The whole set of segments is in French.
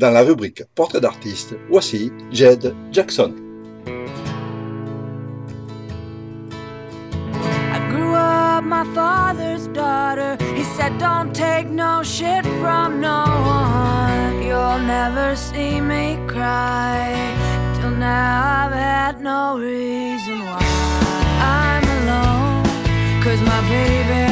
Dans la rubrique Portrait d'artiste, voici Jed Jackson. My father's daughter. He said, Don't take no shit from no one. You'll never see me cry. Till now, I've had no reason why. I'm alone, cause my baby,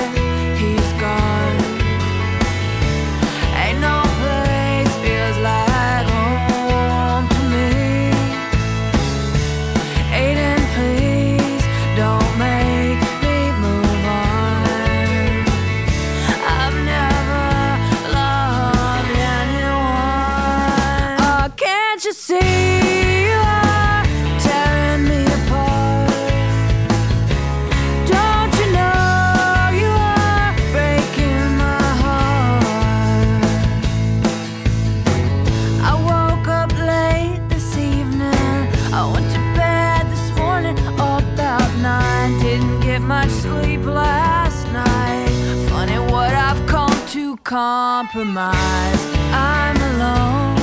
compromise. I'm alone,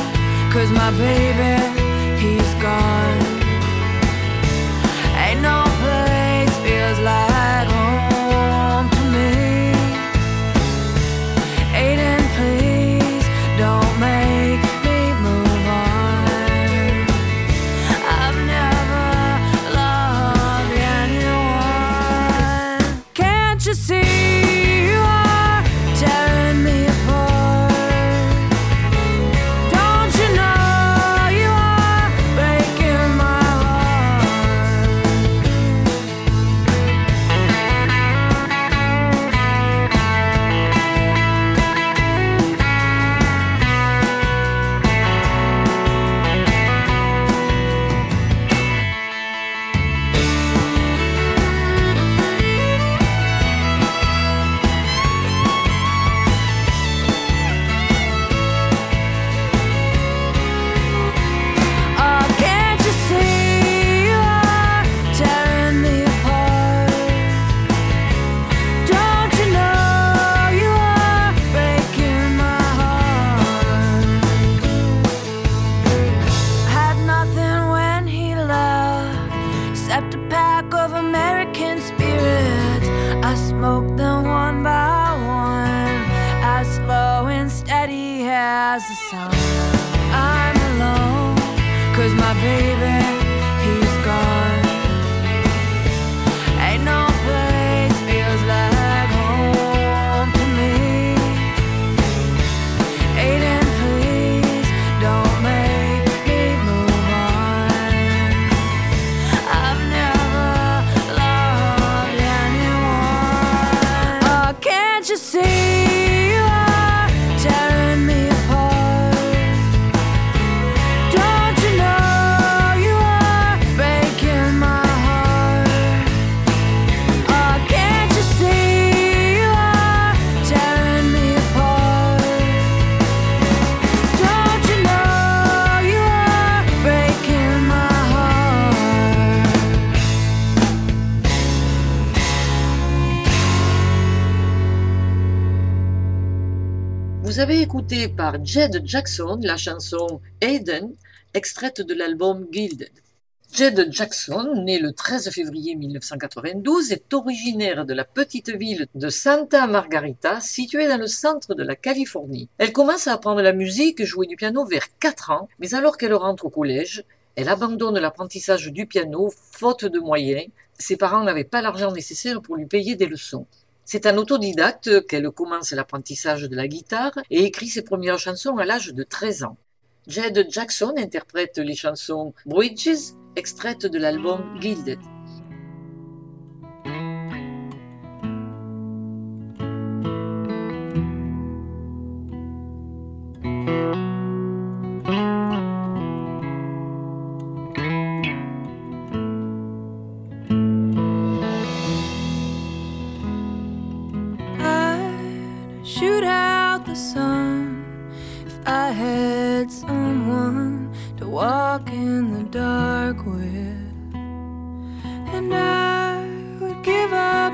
cause my baby, Vous avez écouté par Jed Jackson la chanson Aiden, extraite de l'album Gilded. Jed Jackson, né le 13 février 1992, est originaire de la petite ville de Santa Margarita, située dans le centre de la Californie. Elle commence à apprendre la musique et jouer du piano vers 4 ans, mais alors qu'elle rentre au collège, elle abandonne l'apprentissage du piano faute de moyens. Ses parents n'avaient pas l'argent nécessaire pour lui payer des leçons. C'est en autodidacte qu'elle commence l'apprentissage de la guitare et écrit ses premières chansons à l'âge de 13 ans. Jed Jackson interprète les chansons Bridges, extraites de l'album Gilded. I had someone to walk in the dark with. And I would give up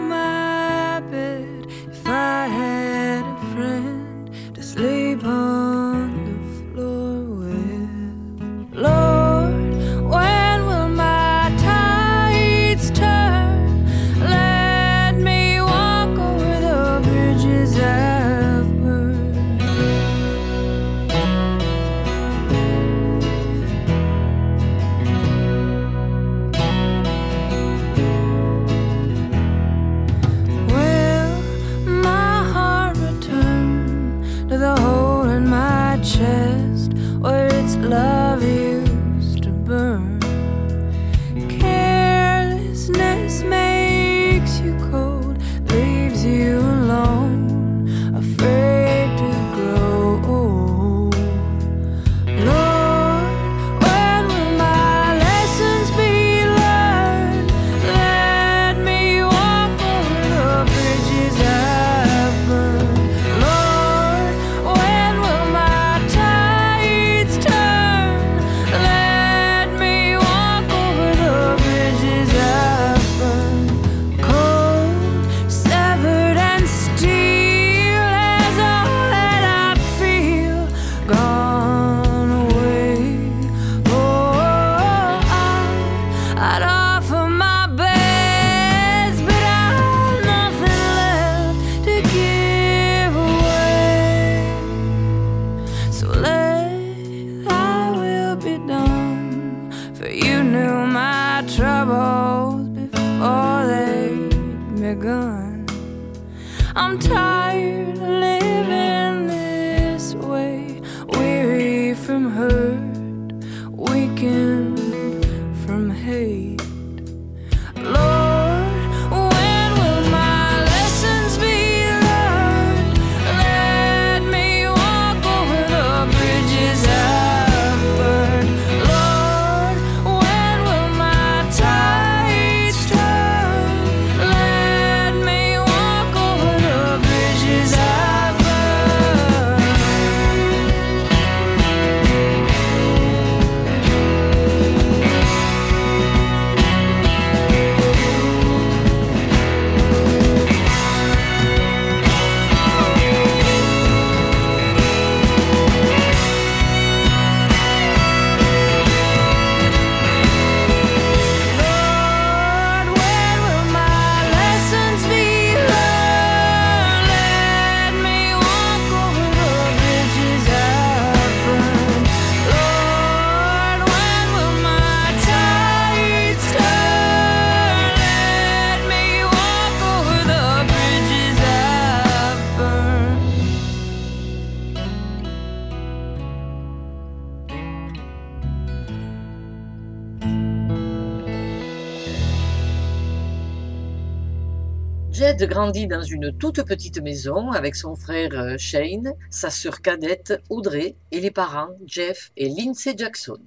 Grandit dans une toute petite maison avec son frère euh, Shane, sa sœur cadette Audrey et les parents Jeff et Lindsay Jackson.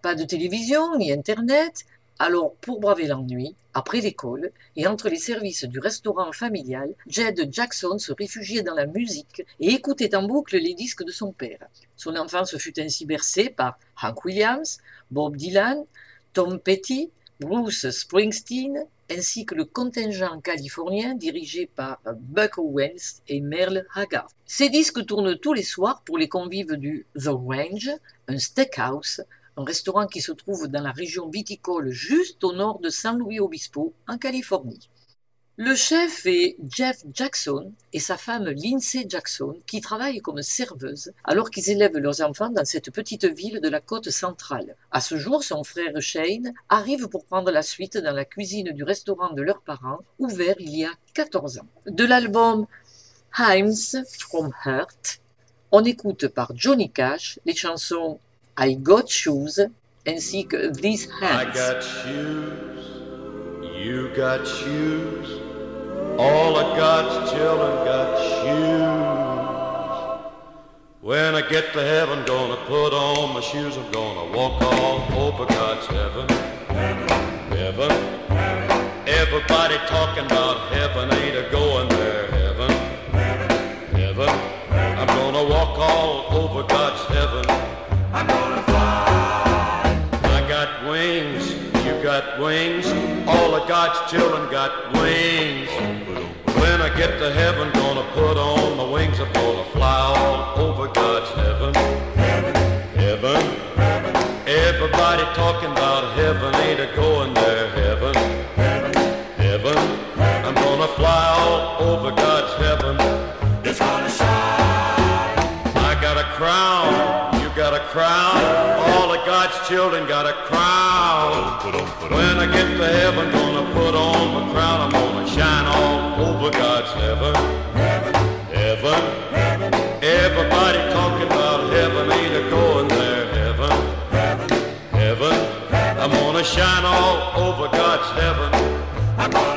Pas de télévision ni internet, alors pour braver l'ennui, après l'école et entre les services du restaurant familial, Jed Jackson se réfugiait dans la musique et écoutait en boucle les disques de son père. Son enfance fut ainsi bercée par Hank Williams, Bob Dylan, Tom Petty, Bruce Springsteen, ainsi que le contingent californien dirigé par Buck Owens et Merle Haggard. Ces disques tournent tous les soirs pour les convives du The Range, un steakhouse, un restaurant qui se trouve dans la région viticole juste au nord de San Luis Obispo, en Californie. Le chef est Jeff Jackson et sa femme Lindsay Jackson qui travaillent comme serveuse alors qu'ils élèvent leurs enfants dans cette petite ville de la côte centrale. À ce jour, son frère Shane arrive pour prendre la suite dans la cuisine du restaurant de leurs parents, ouvert il y a 14 ans. De l'album Hymns from Hurt, on écoute par Johnny Cash les chansons I Got Shoes ainsi que These I Hands. got shoes, you got shoes, all of God's children got shoes. When I get to heaven, gonna put on my shoes, I'm gonna walk all over God's heaven. Heaven, heaven. Everybody talking about heaven, ain't a going there, heaven. Heaven, I'm gonna walk all over God's heaven. I'm gonna fly. I got wings, got wings, all of God's children got wings. When I get to heaven, gonna put on my wings, I'm gonna fly all over God's heaven. Heaven, everybody talking about heaven, ain't a going there, heaven. Heaven, I'm gonna fly all over God's God's children got a crown. When I get to heaven, gonna put on my crown. I'm gonna shine all over God's heaven. Heaven, heaven. Everybody talking about heaven ain't a going there. Heaven, heaven, heaven. I'm gonna shine all over God's heaven.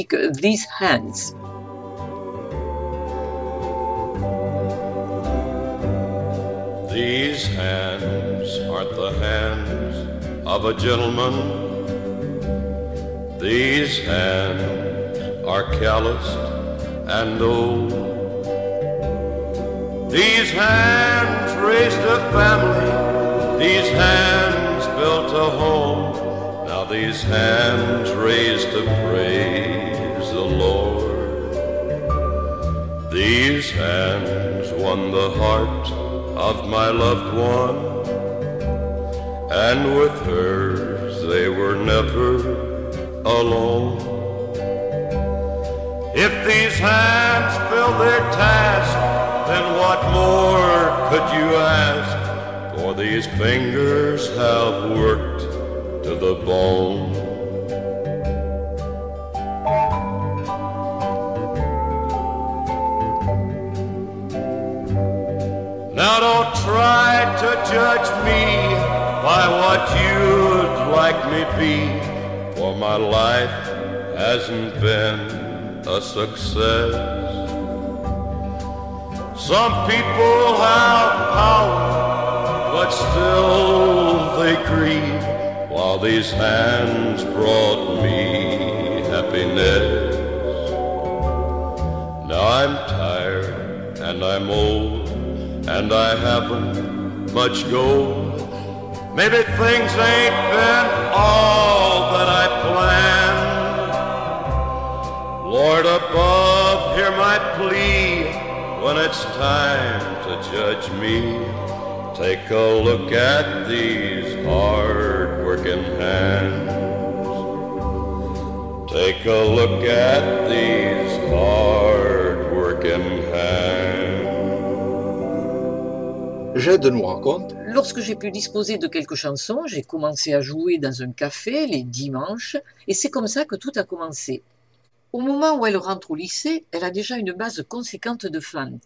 Que These Hands. These hands aren't the hands of a gentleman. These hands are calloused and old. These hands raised a family. These hands built a home. Now these hands raised to praise These hands won the heart of my loved one, and with hers they were never alone. If these hands fill their task, then what more could you ask? For these fingers have worked to the bone. Judge me by what you'd like me be, for my life hasn't been a success. Some people have power, but still they grieve, while these hands brought me happiness. Now I'm tired and I'm old and I haven't much gold. Maybe things ain't been all that I planned. Lord above, hear my plea when it's time to judge me. Take a look at these hard working hands. Take a look at these Jed nous raconte Lorsque j'ai pu disposer de quelques chansons, j'ai commencé à jouer dans un café les dimanches, et c'est comme ça que tout a commencé. Au moment où elle rentre au lycée, elle a déjà une base conséquente de fans.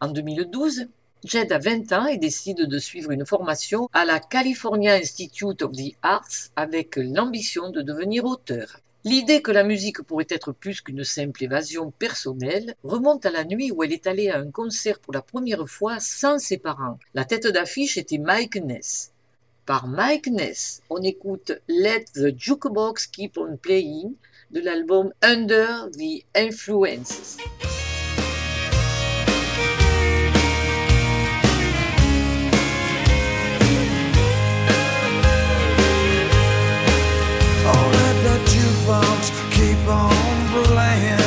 En 2012, Jed a 20 ans et décide de suivre une formation à la California Institute of the Arts avec l'ambition de devenir auteur. L'idée que la musique pourrait être plus qu'une simple évasion personnelle remonte à la nuit où elle est allée à un concert pour la première fois sans ses parents. La tête d'affiche était Mike Ness. Par Mike Ness, on écoute Let the Jukebox Keep on Playing de l'album Under the Influences. Keep on playing.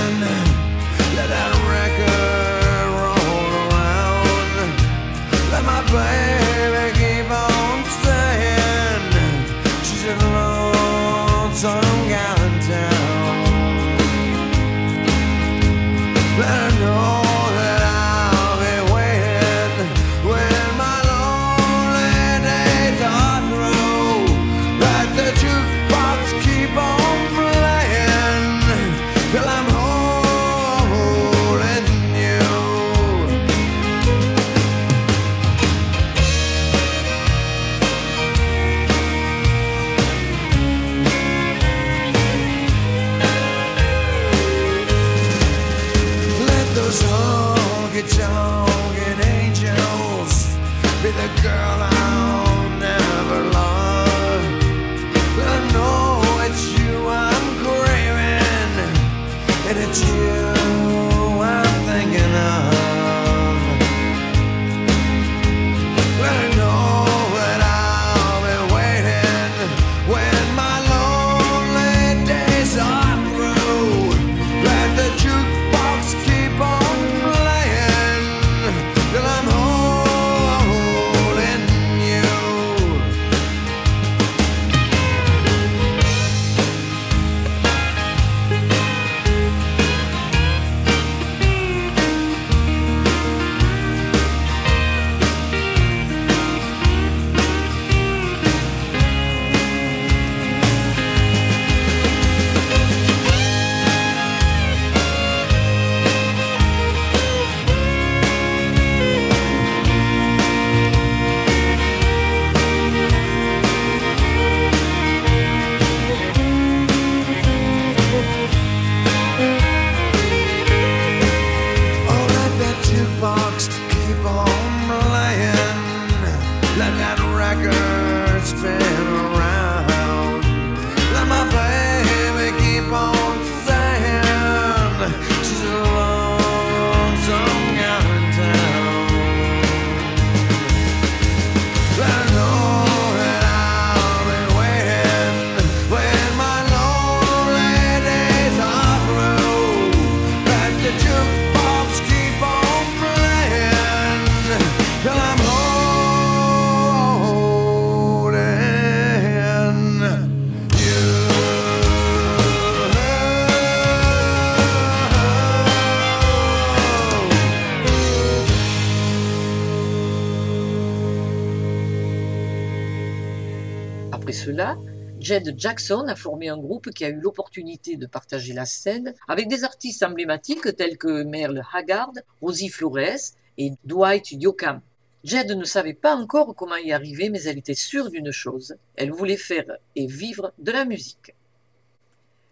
Jed Jackson a formé un groupe qui a eu l'opportunité de partager la scène avec des artistes emblématiques tels que Merle Haggard, Rosie Flores et Dwight Yoakam. Jed ne savait pas encore comment y arriver, mais elle était sûre d'une chose, elle voulait faire et vivre de la musique.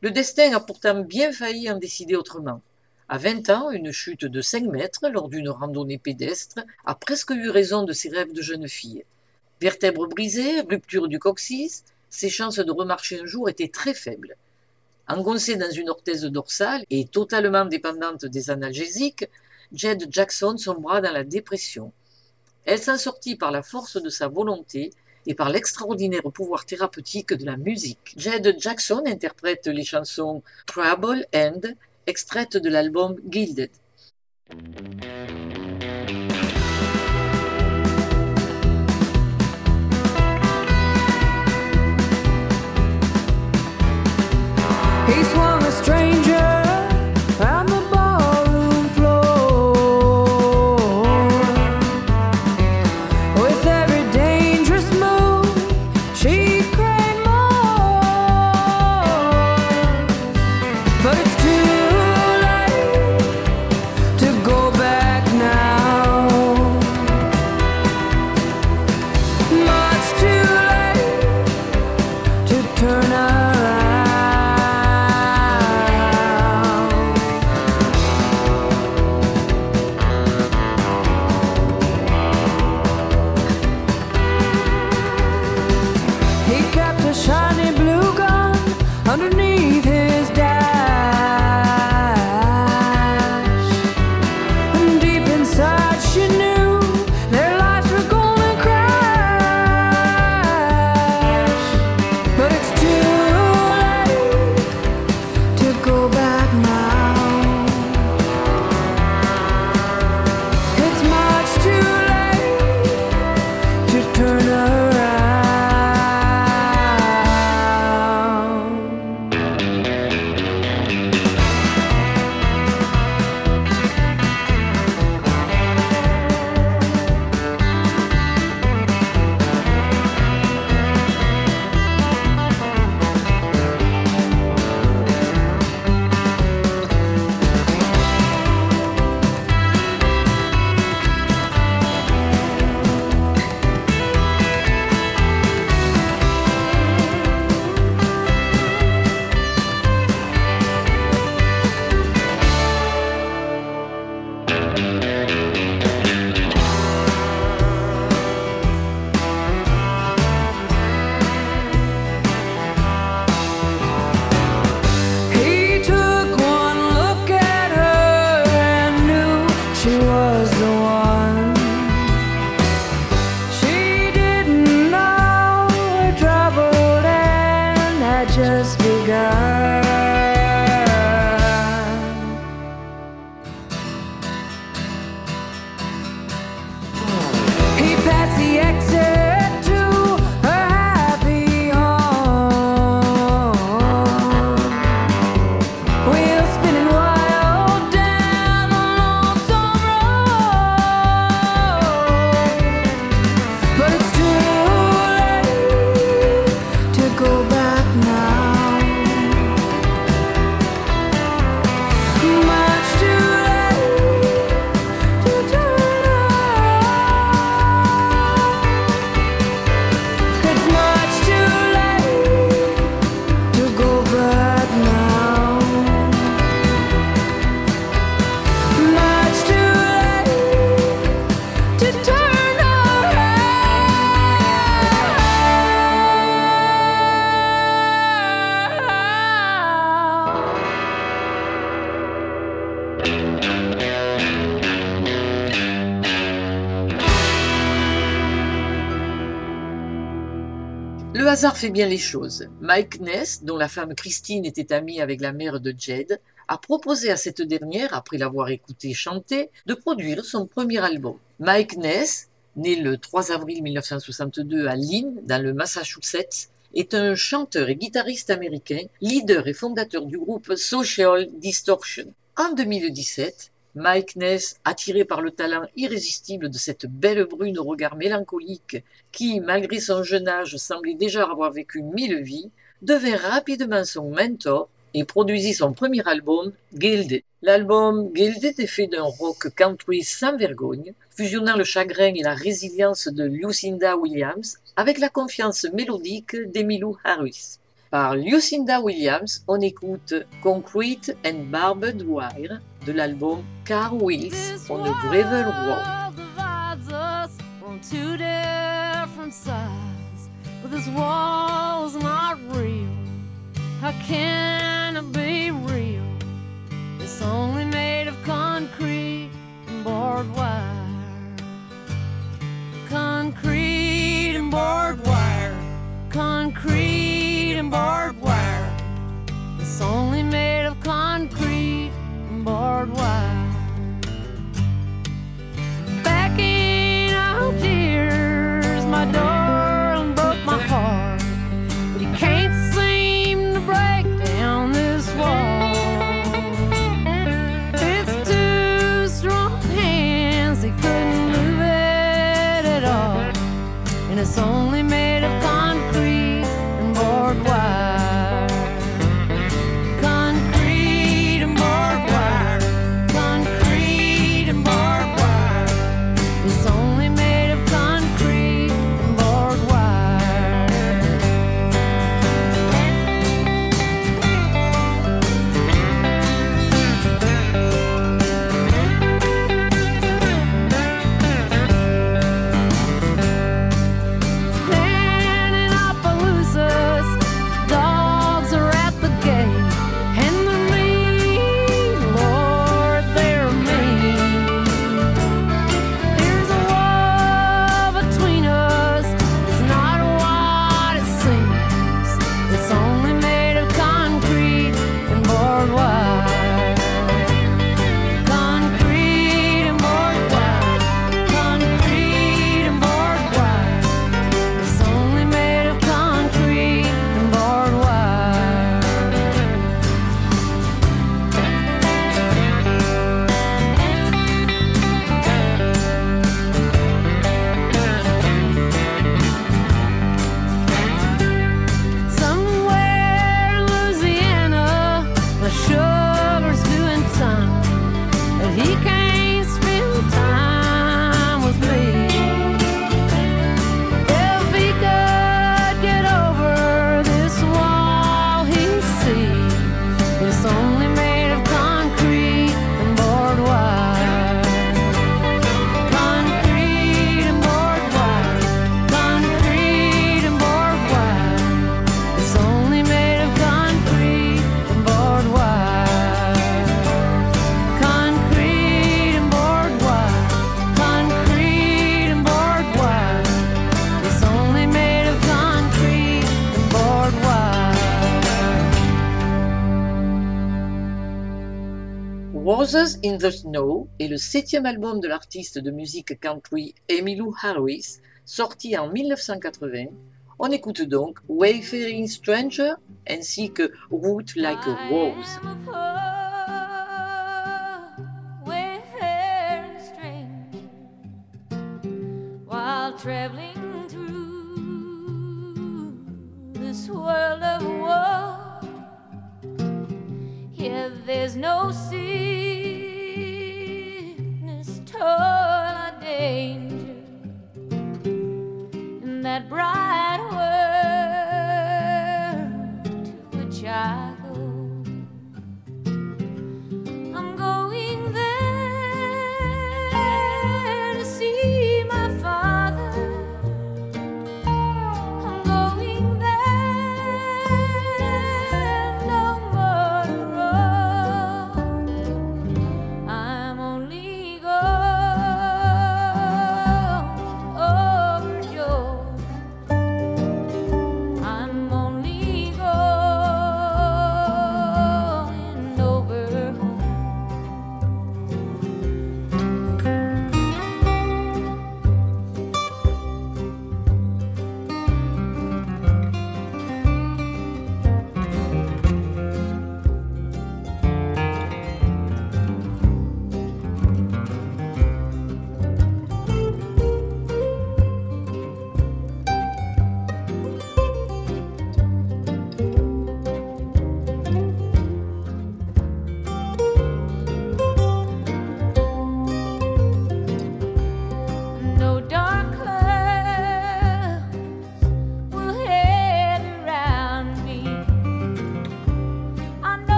Le destin a pourtant bien failli en décider autrement. À 20 ans, une chute de 5 mètres lors d'une randonnée pédestre a presque eu raison de ses rêves de jeune fille. Vertèbres brisées, rupture du coccyx, ses chances de remarcher un jour étaient très faibles. Engoncée dans une orthèse dorsale et totalement dépendante des analgésiques, Jed Jackson sombra dans la dépression. Elle s'en sortit par la force de sa volonté et par l'extraordinaire pouvoir thérapeutique de la musique. Jed Jackson interprète les chansons Trouble and extraites de l'album Gilded. He's one. Hasard fait bien les choses. Mike Ness, dont la femme Christine était amie avec la mère de Jed, a proposé à cette dernière, après l'avoir écouté chanter, de produire son premier album. Mike Ness, né le 3 avril 1962 à Lynn, dans le Massachusetts, est un chanteur et guitariste américain, leader et fondateur du groupe Social Distortion. En 2017, Mike Ness, attiré par le talent irrésistible de cette belle brune au regard mélancolique qui, malgré son jeune âge, semblait déjà avoir vécu mille vies, devint rapidement son mentor et produisit son premier album, Gilded. L'album Gilded est fait d'un rock country sans vergogne, fusionnant le chagrin et la résilience de Lucinda Williams avec la confiance mélodique d'Emilou Harris. Par Lucinda Williams, on écoute Concrete and Barbed Wire de l'album Car Wheels on a Gravel Road. How can it be real? It's only made of concrete and barbed wire. Concrete and barbed wire. Concrete. It's only made of concrete and barbed wire. In the Snow est le septième album de l'artiste de musique country Emmylou Harris, sorti en 1980. On écoute donc Wayfaring Stranger ainsi que Root Like a Rose. Traveling through this world of war. Yeah, there's no sickness, change in that bright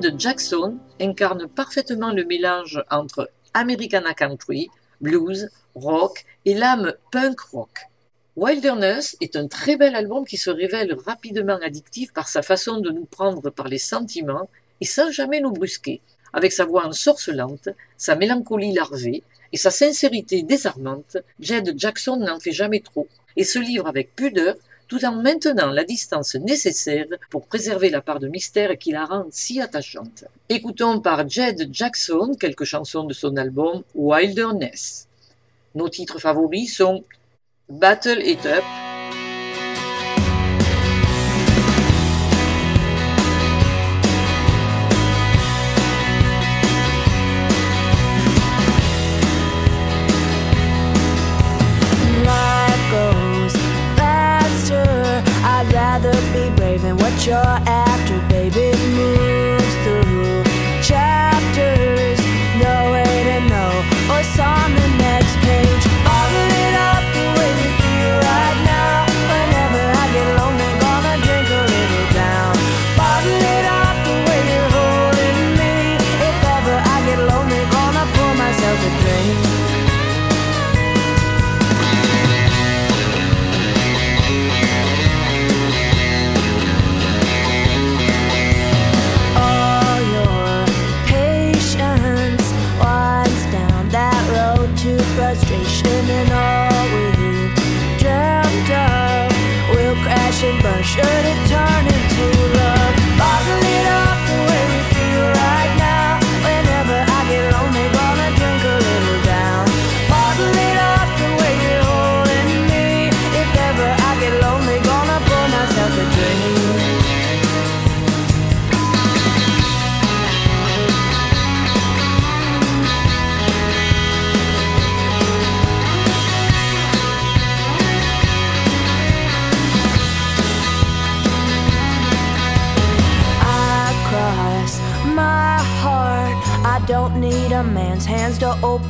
Jed Jackson incarne parfaitement le mélange entre Americana Country, blues, rock et l'âme punk rock. Wilderness est un très bel album qui se révèle rapidement addictif par sa façon de nous prendre par les sentiments et sans jamais nous brusquer. Avec sa voix ensorcelante, sa mélancolie larvée et sa sincérité désarmante, Jed Jackson n'en fait jamais trop et se livre avec pudeur tout en maintenant la distance nécessaire pour préserver la part de mystère qui la rend si attachante. Écoutons par Jed Jackson quelques chansons de son album Wilderness. Nos titres favoris sont Battle It Up,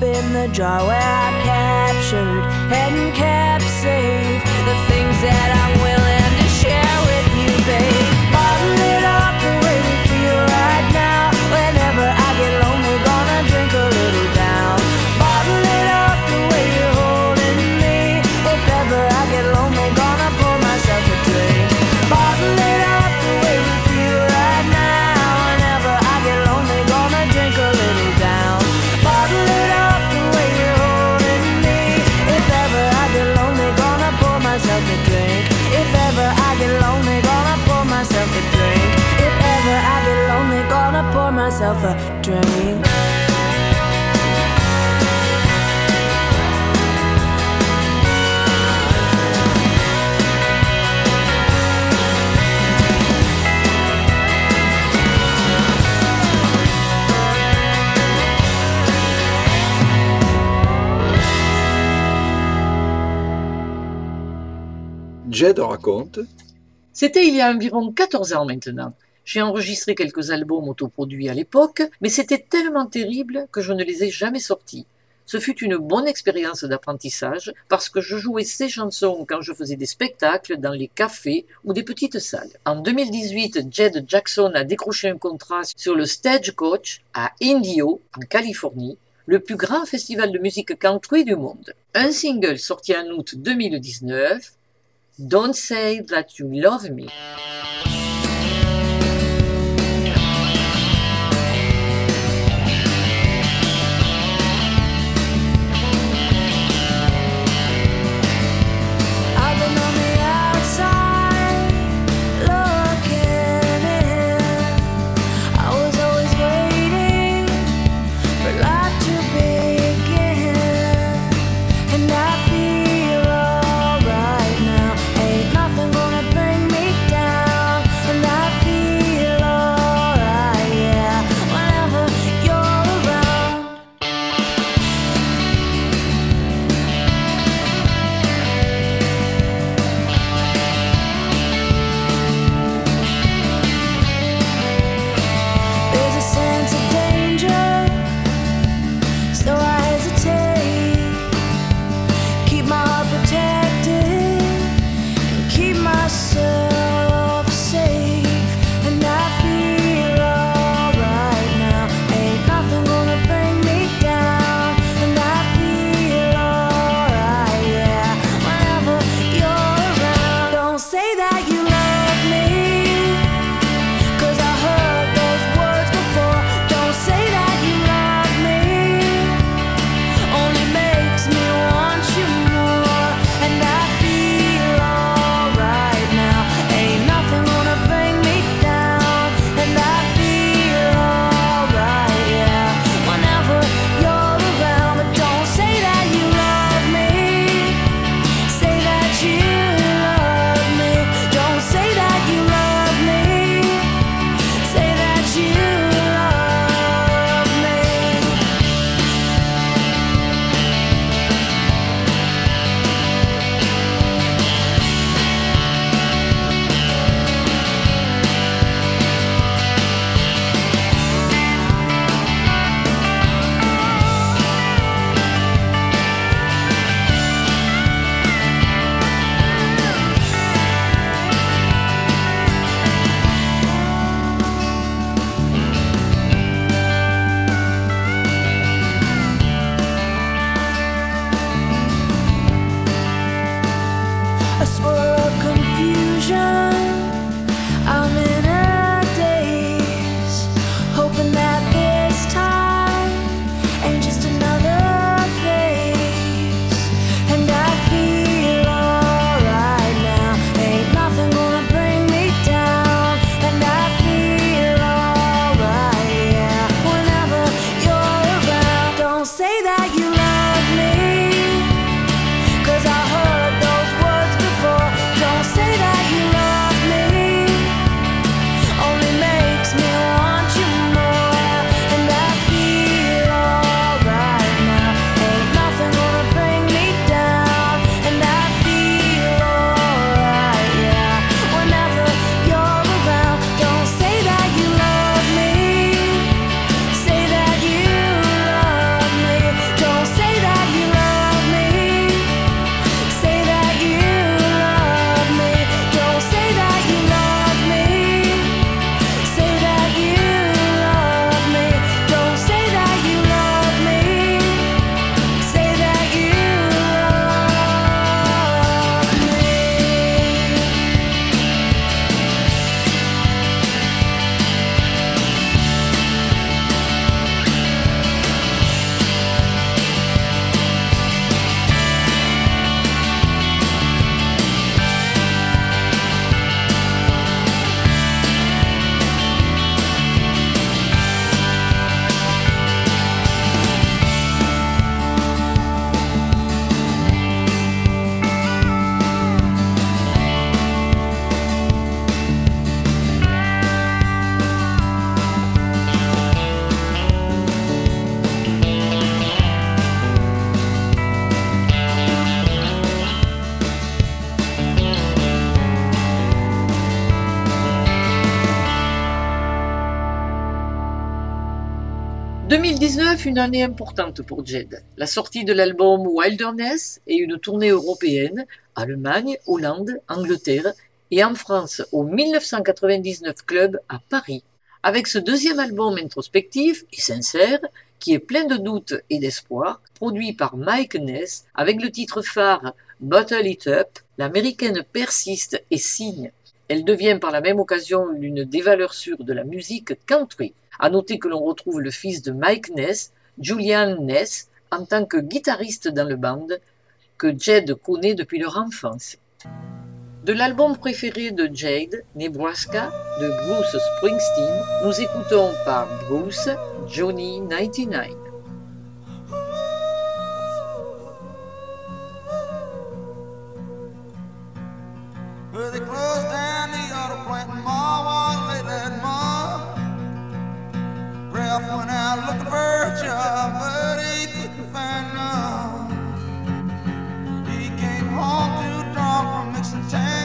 to open the jar where I've captured and kept safe. The things that I'm C'était il y a environ 14 ans maintenant. J'ai enregistré quelques albums autoproduits à l'époque, mais c'était tellement terrible que je ne les ai jamais sortis. Ce fut une bonne expérience d'apprentissage parce que je jouais ces chansons quand je faisais des spectacles dans les cafés ou des petites salles. En 2018, Jed Jackson a décroché un contrat sur le Stagecoach à Indio, en Californie, le plus grand festival de musique country du monde. Un single sorti en août 2019, Don't Say That You Love Me. 2019, une année importante pour Jed. La sortie de l'album Wilderness et une tournée européenne, Allemagne, Hollande, Angleterre et en France au 1999 Club à Paris. Avec ce deuxième album introspectif et sincère, qui est plein de doutes et d'espoir, produit par Mike Ness avec le titre phare Bottle It Up, l'américaine persiste et signe. Elle devient par la même occasion l'une des valeurs sûres de la musique country. À noter que l'on retrouve le fils de Mike Ness, Julian Ness, en tant que guitariste dans le band que Jed connaît depuis leur enfance. De l'album préféré de Jade, Nebraska, de Bruce Springsteen, nous écoutons par Bruce Johnny 99. Well, they closed down the auto plant in Marwa late that Ralph went out looking for a job, but he couldn't find none. He came home too drunk from mixing Tanqueray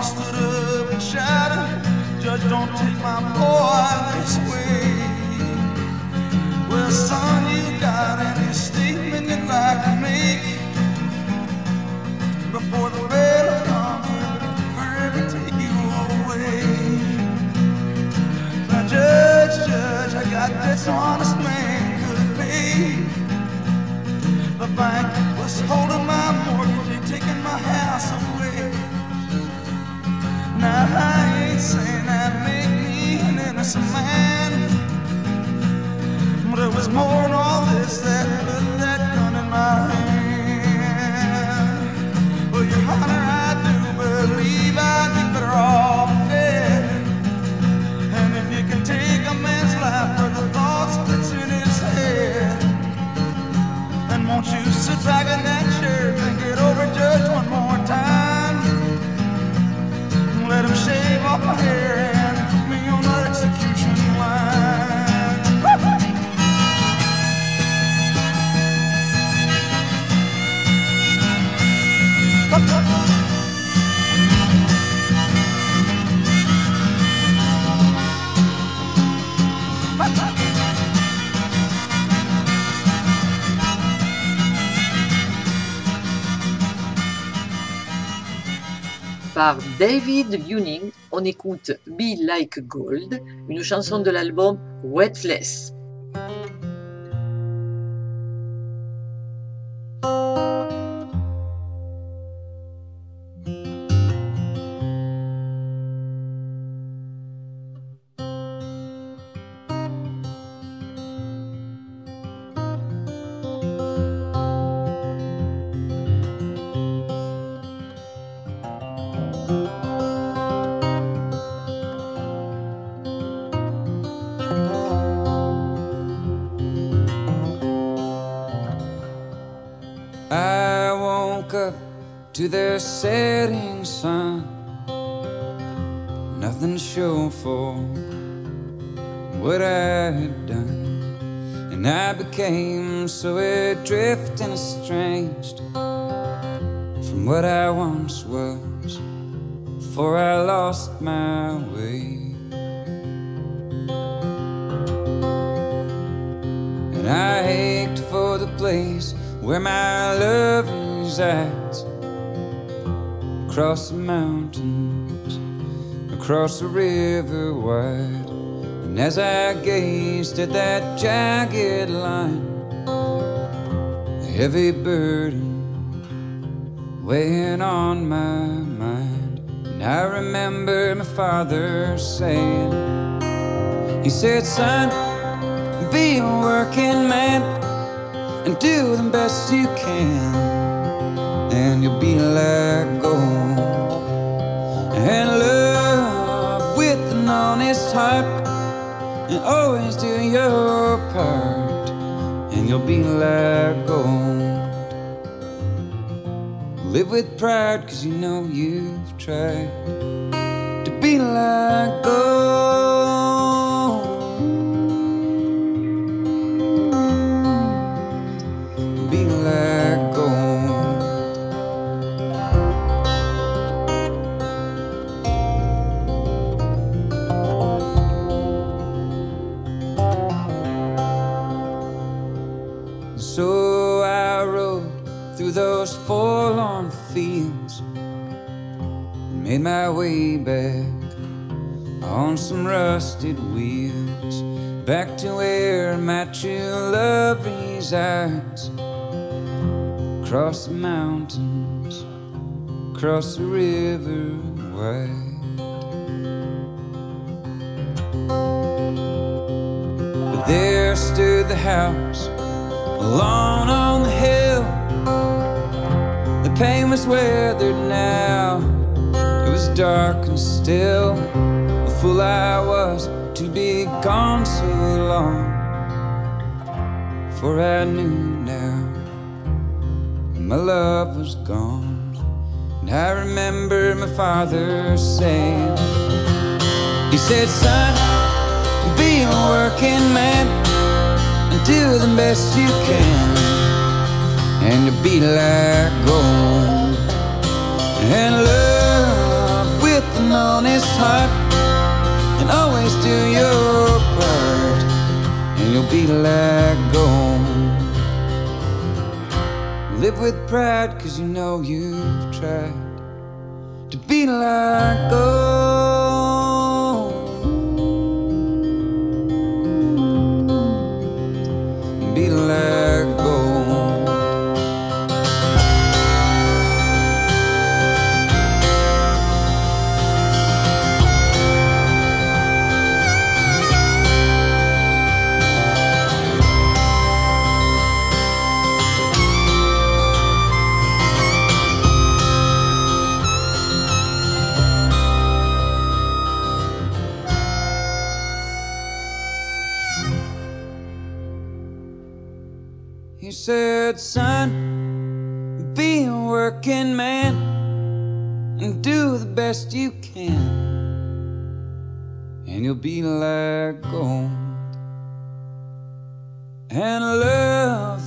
Mama stood up and shouted, Judge, don't take my boy this way. Well, son, you got any statement you'd like to make before the bail comes forever take you away? Now, Judge, Judge, I got this honest man could pay. The bank was holding Ain't saying that make me an innocent man, but it was more than all this that put that gun in my hand. Well, your honor, I do believe I'd be better off dead. And if you can take a man's life for the thoughts that's in his head. then won't you sit back in Par David Ewing, on écoute Be Like Gold, une chanson de l'album Wetfless. To the setting sun. Nothing show for what I had done. And I became so adrift and estranged from what I once was, for I lost my way. And I ached for the place where my love resides across the mountains, across the river wide. And as I gazed at that jagged line, a heavy burden weighing on my mind. And I remember my father saying, He said, Son, be a working man and do the best you can, and you'll be like gold. And always do your part, and you'll be like gold. Live with pride, cause you know you've tried to be like gold. So I rode through those forlorn fields and made my way back on some rusted wheels back to where my true love resides. Across the mountains, across the river wide. There stood the house alone on the hill. The pain was weathered now. It was dark and still. A fool I was to be gone so long. For I knew now my love was gone. And I remember my father saying, He said, Son, be a working man and do the best you can, and you'll be like gold. And love with an honest heart, and always do your part, and you'll be like gold. Live with pride, cause you know you've tried to be like gold. Let. Said, Son, be a working man and do the best you can, and you'll be like gold. And love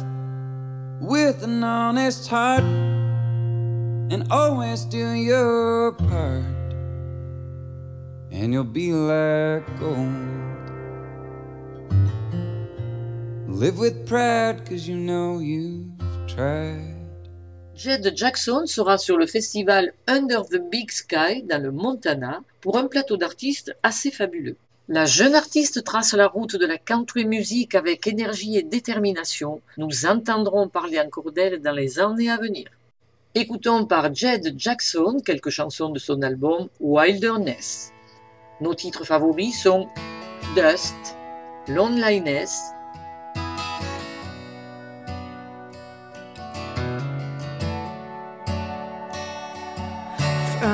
with an honest heart, and always do your part, and you'll be like gold. Live with pride, cause you know you've tried. Jed Jackson sera sur le festival Under the Big Sky dans le Montana pour un plateau d'artistes assez fabuleux. La jeune artiste trace la route de la country music avec énergie et détermination. Nous entendrons parler encore d'elle dans les années à venir. Écoutons par Jed Jackson quelques chansons de son album Wilderness. Nos titres favoris sont Dust, Loneliness,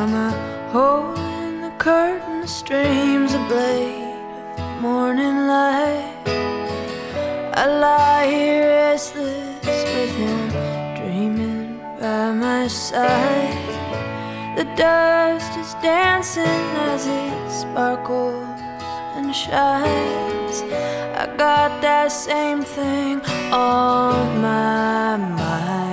From a hole in the curtain streams a blade of morning light. I lie here restless with him dreaming by my side. The dust is dancing as it sparkles and shines. I got that same thing on my mind.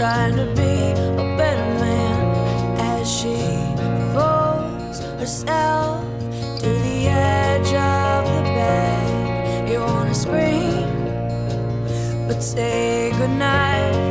trying to be a better man as she throws herself to the edge of the bed. You wanna scream, but say goodnight.